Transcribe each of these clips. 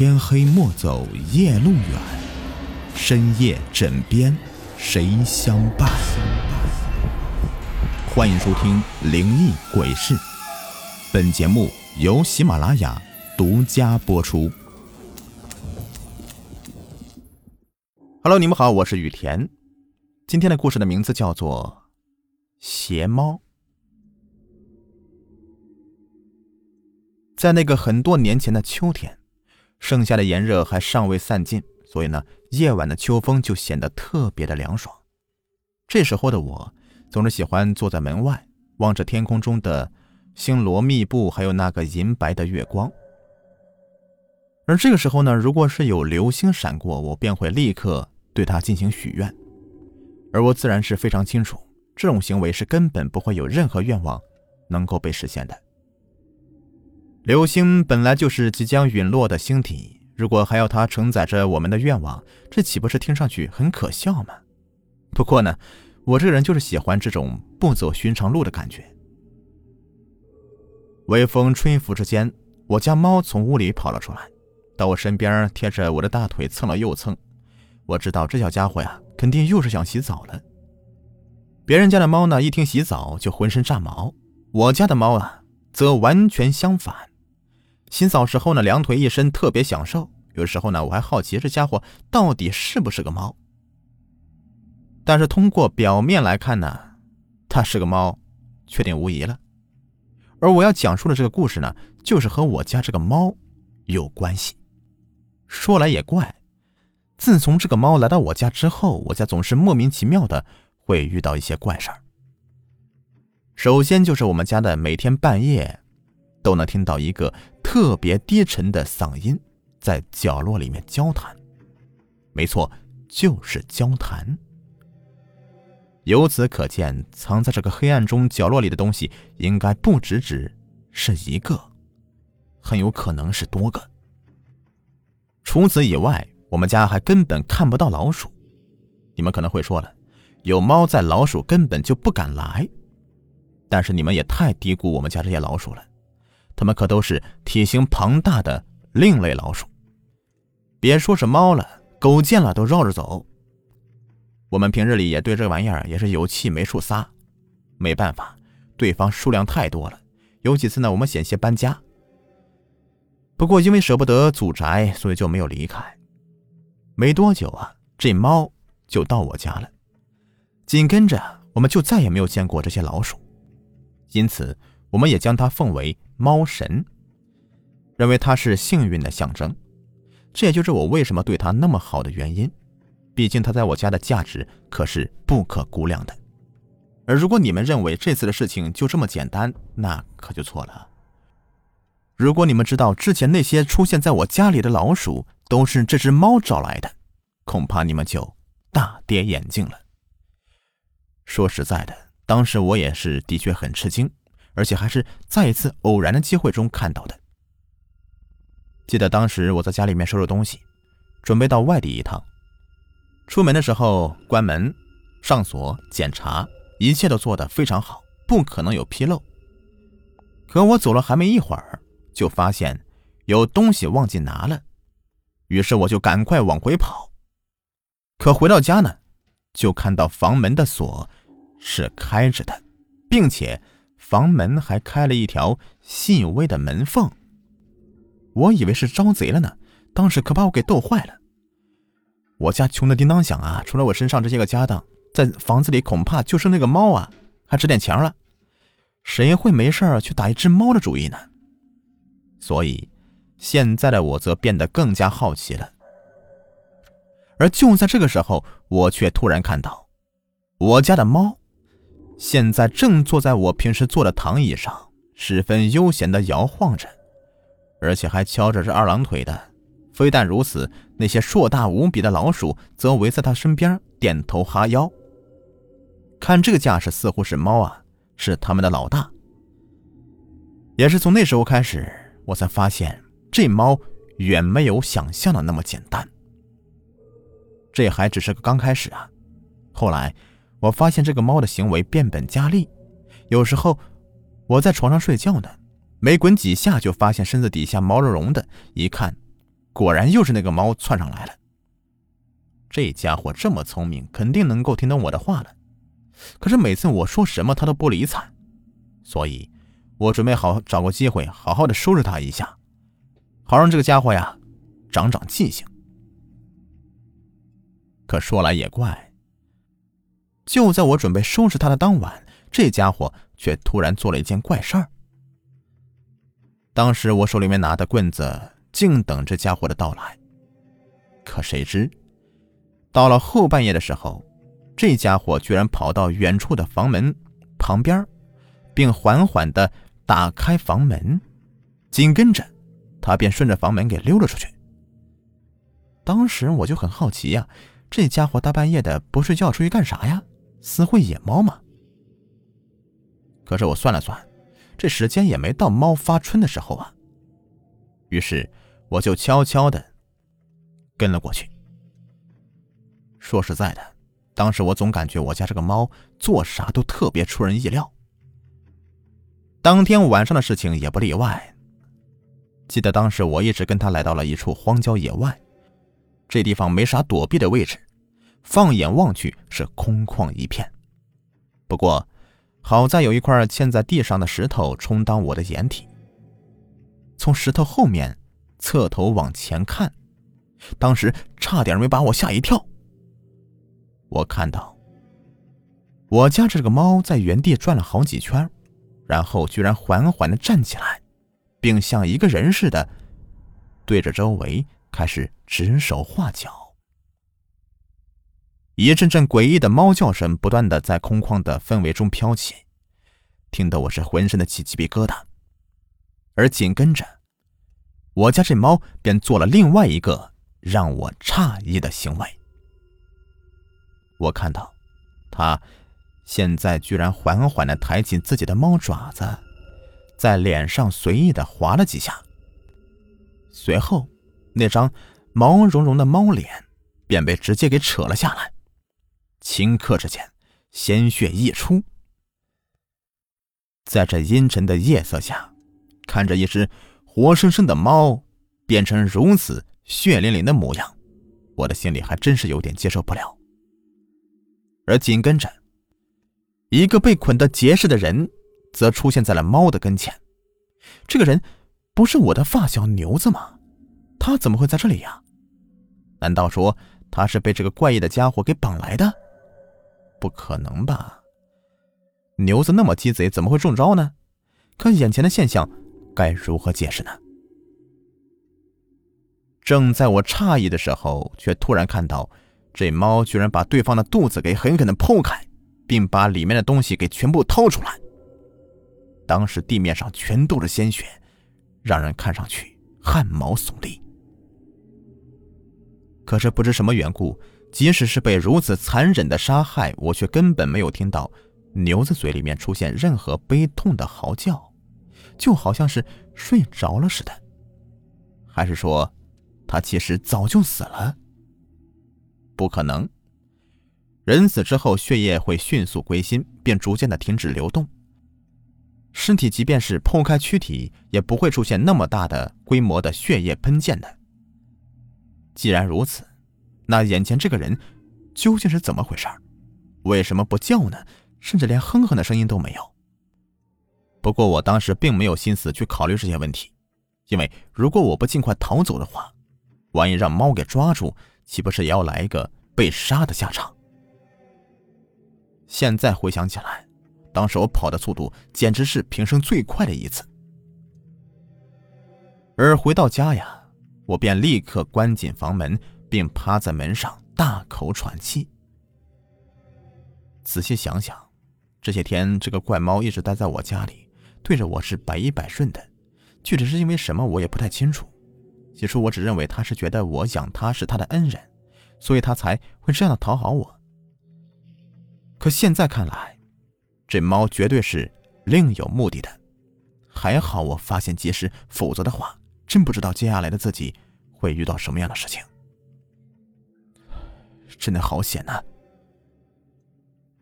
天黑莫走夜路远，深夜枕边谁相伴？欢迎收听《灵异鬼事》，本节目由喜马拉雅独家播出。Hello，你们好，我是雨田。今天的故事的名字叫做《邪猫》。在那个很多年前的秋天，盛夏的炎热还尚未散尽，所以呢，夜晚的秋风就显得特别的凉爽。这时候的我，总是喜欢坐在门外，望着天空中的星罗密布，还有那个银白的月光。而这个时候呢，如果是有流星闪过，我便会立刻对它进行许愿。而我自然是非常清楚，这种行为是根本不会有任何愿望能够被实现的。流星本来就是即将陨落的星体，如果还要它承载着我们的愿望，这岂不是听上去很可笑吗？不过呢，我这人就是喜欢这种不走寻常路的感觉。微风吹拂之间，我家猫从屋里跑了出来，到我身边贴着我的大腿蹭了又蹭。我知道这小家伙呀，肯定又是想洗澡了。别人家的猫呢，一听洗澡就浑身炸毛；我家的猫啊，则完全相反。洗澡时候呢，两腿一伸，特别享受。有时候呢，我还好奇这家伙到底是不是个猫。但是通过表面来看呢，它是个猫，确定无疑了。而我要讲述的这个故事呢，就是和我家这个猫有关系。说来也怪，自从这个猫来到我家之后，我家总是莫名其妙的会遇到一些怪事儿。首先就是我们家的每天半夜。都能听到一个特别低沉的嗓音在角落里面交谈，没错，就是交谈。由此可见，藏在这个黑暗中角落里的东西应该不只只是一个，很有可能是多个。除此以外，我们家还根本看不到老鼠。你们可能会说了，有猫在，老鼠根本就不敢来。但是你们也太低估我们家这些老鼠了。它们可都是体型庞大的另类老鼠，别说是猫了，狗见了都绕着走。我们平日里也对这玩意儿也是有气没处撒，没办法，对方数量太多了。有几次呢，我们险些搬家，不过因为舍不得祖宅，所以就没有离开。没多久啊，这猫就到我家了，紧跟着我们就再也没有见过这些老鼠，因此我们也将它奉为。猫神认为它是幸运的象征，这也就是我为什么对它那么好的原因。毕竟它在我家的价值可是不可估量的。而如果你们认为这次的事情就这么简单，那可就错了。如果你们知道之前那些出现在我家里的老鼠都是这只猫找来的，恐怕你们就大跌眼镜了。说实在的，当时我也是的确很吃惊。而且还是在一次偶然的机会中看到的。记得当时我在家里面收拾东西，准备到外地一趟。出门的时候关门、上锁、检查，一切都做得非常好，不可能有纰漏。可我走了还没一会儿，就发现有东西忘记拿了，于是我就赶快往回跑。可回到家呢，就看到房门的锁是开着的，并且。房门还开了一条细微的门缝，我以为是招贼了呢，当时可把我给逗坏了。我家穷的叮当响啊，除了我身上这些个家当，在房子里恐怕就剩那个猫啊，还值点钱了。谁会没事去打一只猫的主意呢？所以，现在的我则变得更加好奇了。而就在这个时候，我却突然看到我家的猫。现在正坐在我平时坐的躺椅上，十分悠闲地摇晃着，而且还敲着这二郎腿的。非但如此，那些硕大无比的老鼠则围在他身边点头哈腰。看这个架势，似乎是猫啊，是他们的老大。也是从那时候开始，我才发现这猫远没有想象的那么简单。这还只是个刚开始啊，后来。我发现这个猫的行为变本加厉，有时候我在床上睡觉呢，没滚几下就发现身子底下毛茸茸的，一看果然又是那个猫窜上来了。这家伙这么聪明，肯定能够听懂我的话了。可是每次我说什么，他都不理睬，所以，我准备好找个机会，好好的收拾他一下，好让这个家伙呀，长长记性。可说来也怪，就在我准备收拾他的当晚，这家伙却突然做了一件怪事儿。当时我手里面拿的棍子，静等这家伙的到来。可谁知，到了后半夜的时候，这家伙居然跑到远处的房门旁边，并缓缓的打开房门，紧跟着，他便顺着房门给溜了出去。当时我就很好奇呀，这家伙大半夜的不睡觉出去干啥呀？私会野猫吗？可是我算了算。这时间也没到猫发春的时候啊，于是我就悄悄的跟了过去。说实在的，当时我总感觉我家这个猫做啥都特别出人意料。当天晚上的事情也不例外。记得当时我一直跟他来到了一处荒郊野外，这地方没啥躲避的位置，放眼望去是空旷一片。不过。好在有一块嵌在地上的石头充当我的掩体。从石头后面侧头往前看，当时差点没把我吓一跳。我看到我家这个猫在原地转了好几圈，然后居然缓缓的站起来，并像一个人似的，对着周围开始指手画脚。一阵阵诡异的猫叫声不断的在空旷的氛围中飘起，听得我是浑身的起鸡皮疙瘩。而紧跟着，我家这猫便做了另外一个让我诧异的行为。我看到，它现在居然缓缓的抬起自己的猫爪子，在脸上随意的划了几下，随后，那张毛茸茸的猫脸便被直接给扯了下来。顷刻之间，鲜血溢出。在这阴沉的夜色下，看着一只活生生的猫变成如此血淋淋的模样，我的心里还真是有点接受不了。而紧跟着，一个被捆得结实的人则出现在了猫的跟前。这个人不是我的发小牛子吗？他怎么会在这里呀？难道说他是被这个怪异的家伙给绑来的？不可能吧！牛子那么鸡贼，怎么会中招呢？可眼前的现象该如何解释呢？正在我诧异的时候，却突然看到这猫居然把对方的肚子给狠狠的剖开，并把里面的东西给全部掏出来。当时地面上全都是鲜血，让人看上去汗毛耸立。可是不知什么缘故。即使是被如此残忍的杀害，我却根本没有听到牛子嘴里面出现任何悲痛的嚎叫，就好像是睡着了似的。还是说，他其实早就死了？不可能，人死之后血液会迅速归心，并逐渐的停止流动。尸体即便是剖开躯体，也不会出现那么大的规模的血液喷溅的。既然如此。那眼前这个人究竟是怎么回事？为什么不叫呢？甚至连哼哼的声音都没有。不过我当时并没有心思去考虑这些问题，因为如果我不尽快逃走的话，万一让猫给抓住，岂不是也要来一个被杀的下场？现在回想起来，当时我跑的速度简直是平生最快的一次。而回到家呀，我便立刻关紧房门。并趴在门上大口喘气。仔细想想，这些天这个怪猫一直待在我家里，对着我是百依百顺的，具体是因为什么我也不太清楚。起初我只认为它是觉得我养它是它的恩人，所以它才会这样的讨好我。可现在看来，这猫绝对是另有目的的。还好我发现及时，否则的话，真不知道接下来的自己会遇到什么样的事情。真的好险呐！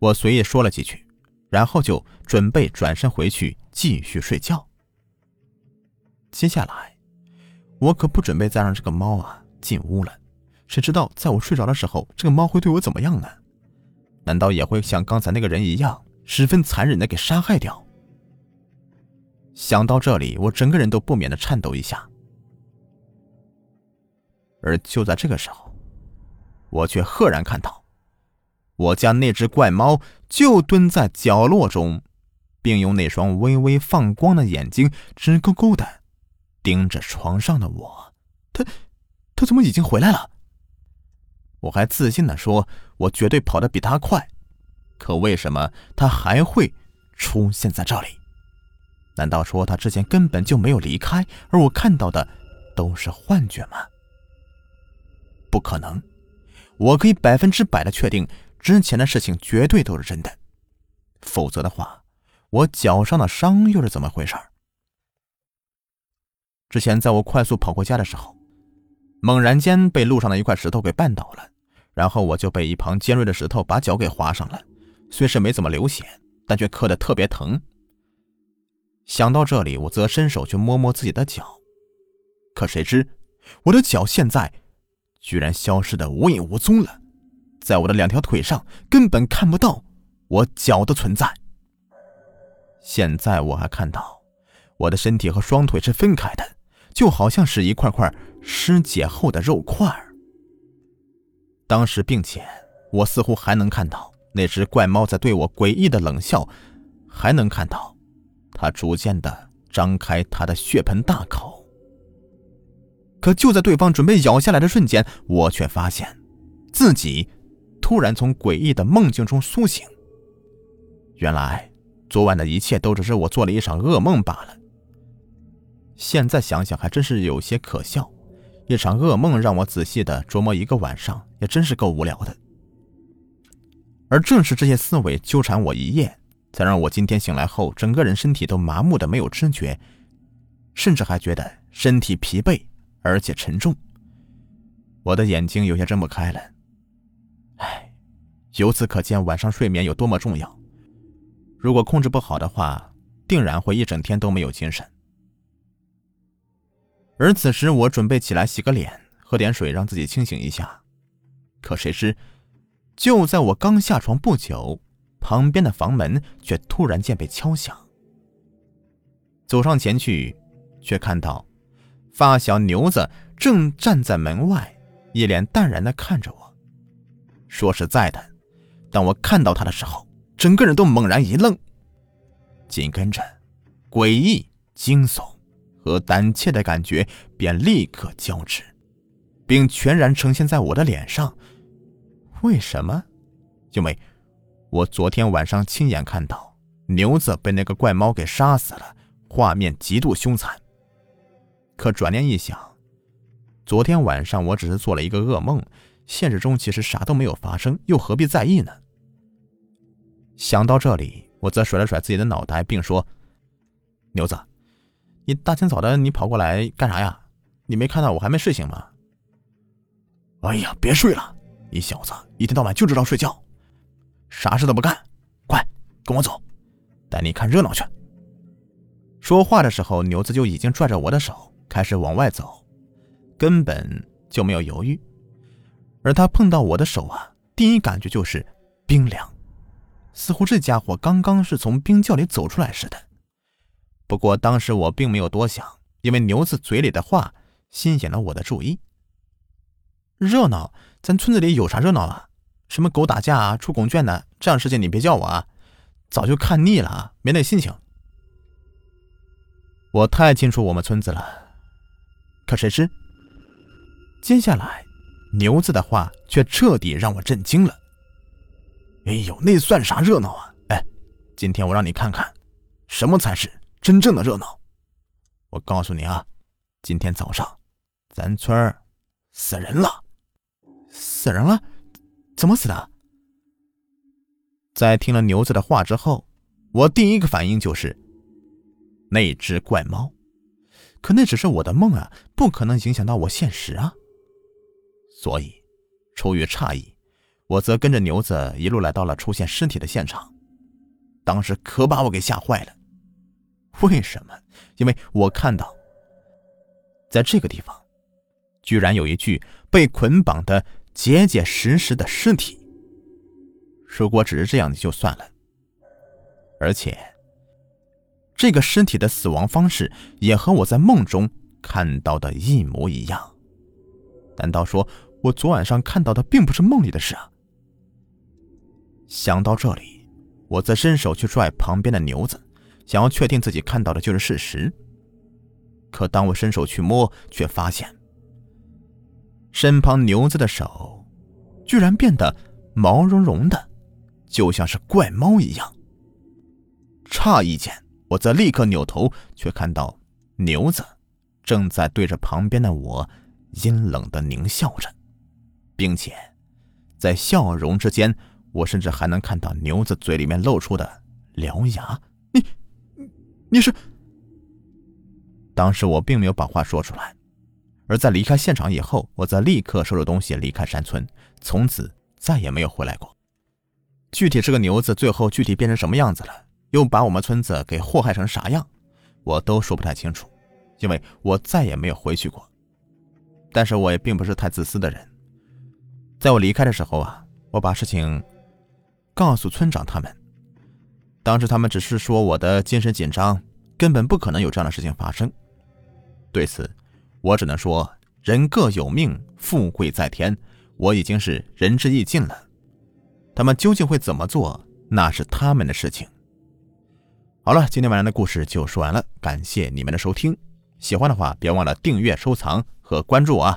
我随意说了几句，然后就准备转身回去继续睡觉。接下来，我可不准备再让这个猫啊进屋了。谁知道在我睡着的时候，这个猫会对我怎么样呢？难道也会像刚才那个人一样，十分残忍的给杀害掉？想到这里，我整个人都不免的颤抖一下。而就在这个时候，我却赫然看到，我家那只怪猫就蹲在角落中，并用那双微微放光的眼睛直勾勾的盯着床上的我。它，它怎么已经回来了？我还自信的说，我绝对跑得比他快。可为什么他还会出现在这里？难道说他之前根本就没有离开，而我看到的都是幻觉吗？不可能！我可以百分之百的确定，之前的事情绝对都是真的。否则的话，我脚上的伤又是怎么回事？之前在我快速跑回家的时候。猛然间被路上的一块石头给绊倒了，然后我就被一旁尖锐的石头把脚给划伤了。虽是没怎么流血，但却磕得特别疼。想到这里，我则伸手去摸摸自己的脚，可谁知我的脚现在居然消失的无影无踪了，在我的两条腿上根本看不到我脚的存在。现在我还看到我的身体和双腿是分开的。就好像是一块块尸解后的肉块当时，并且我似乎还能看到那只怪猫在对我诡异的冷笑，还能看到它逐渐的张开它的血盆大口。可就在对方准备咬下来的瞬间，我却发现自己突然从诡异的梦境中苏醒。原来，昨晚的一切都只是我做了一场噩梦罢了。现在想想还真是有些可笑，一场噩梦让我仔细的琢磨一个晚上，也真是够无聊的。而正是这些思维纠缠我一夜，才让我今天醒来后，整个人身体都麻木的没有知觉，甚至还觉得身体疲惫而且沉重。我的眼睛有些睁不开了。唉，由此可见晚上睡眠有多么重要。如果控制不好的话，定然会一整天都没有精神。而此时，我准备起来洗个脸，喝点水，让自己清醒一下。可谁知，就在我刚下床不久，旁边的房门却突然间被敲响。走上前去，却看到发小牛子正站在门外，一脸淡然的看着我。说实在的，当我看到他的时候，整个人都猛然一愣，紧跟着，诡异惊悚。和胆怯的感觉便立刻交织，并全然呈现在我的脸上。为什么？因为，我昨天晚上亲眼看到牛子被那个怪猫给杀死了，画面极度凶残。可转念一想，昨天晚上我只是做了一个噩梦，现实中其实啥都没有发生，又何必在意呢？想到这里，我则甩了甩自己的脑袋，并说：“牛子。”你大清早的，你跑过来干啥呀？你没看到我还没睡醒吗？哎呀，别睡了！你小子一天到晚就知道睡觉，啥事都不干，快跟我走，带你看热闹去。说话的时候，牛子就已经拽着我的手开始往外走，根本就没有犹豫。而他碰到我的手啊，第一感觉就是冰凉，似乎这家伙刚刚是从冰窖里走出来似的。不过当时我并没有多想，因为牛子嘴里的话吸引了我的注意。热闹，咱村子里有啥热闹啊？什么狗打架啊、出拱券的这样事情，你别叫我啊！早就看腻了啊，没那心情。我太清楚我们村子了，可谁知，接下来牛子的话却彻底让我震惊了。哎呦，那算啥热闹啊？哎，今天我让你看看，什么才是。真正的热闹，我告诉你啊，今天早上，咱村儿死人了，死人了，怎么死的？在听了牛子的话之后，我第一个反应就是那只怪猫，可那只是我的梦啊，不可能影响到我现实啊。所以，出于诧异，我则跟着牛子一路来到了出现尸体的现场，当时可把我给吓坏了。为什么？因为我看到，在这个地方，居然有一具被捆绑的结结实实的尸体。如果只是这样就算了，而且这个尸体的死亡方式也和我在梦中看到的一模一样。难道说我昨晚上看到的并不是梦里的事啊？想到这里，我则伸手去拽旁边的牛子，想要确定自己看到的就是事实。可当我伸手去摸，却发现身旁牛子的手居然变得毛茸茸的，就像是怪猫一样。诧异间，我则立刻扭头，却看到牛子正在对着旁边的我阴冷的狞笑着，并且在笑容之间，我甚至还能看到牛子嘴里面露出的獠牙。你，你是？当时我并没有把话说出来，而在离开现场以后，我则立刻收拾东西离开山村，从此再也没有回来过。具体这个牛子最后具体变成什么样子了，又把我们村子给祸害成啥样，我都说不太清楚，因为我再也没有回去过。但是我也并不是太自私的人，在我离开的时候啊，我把事情告诉村长他们，当时他们只是说我的精神紧张，根本不可能有这样的事情发生。对此，我只能说人各有命，富贵在天。我已经是仁至义尽了，他们究竟会怎么做，那是他们的事情。好了，今天晚上的故事就说完了，感谢你们的收听。喜欢的话，别忘了订阅、收藏和关注啊！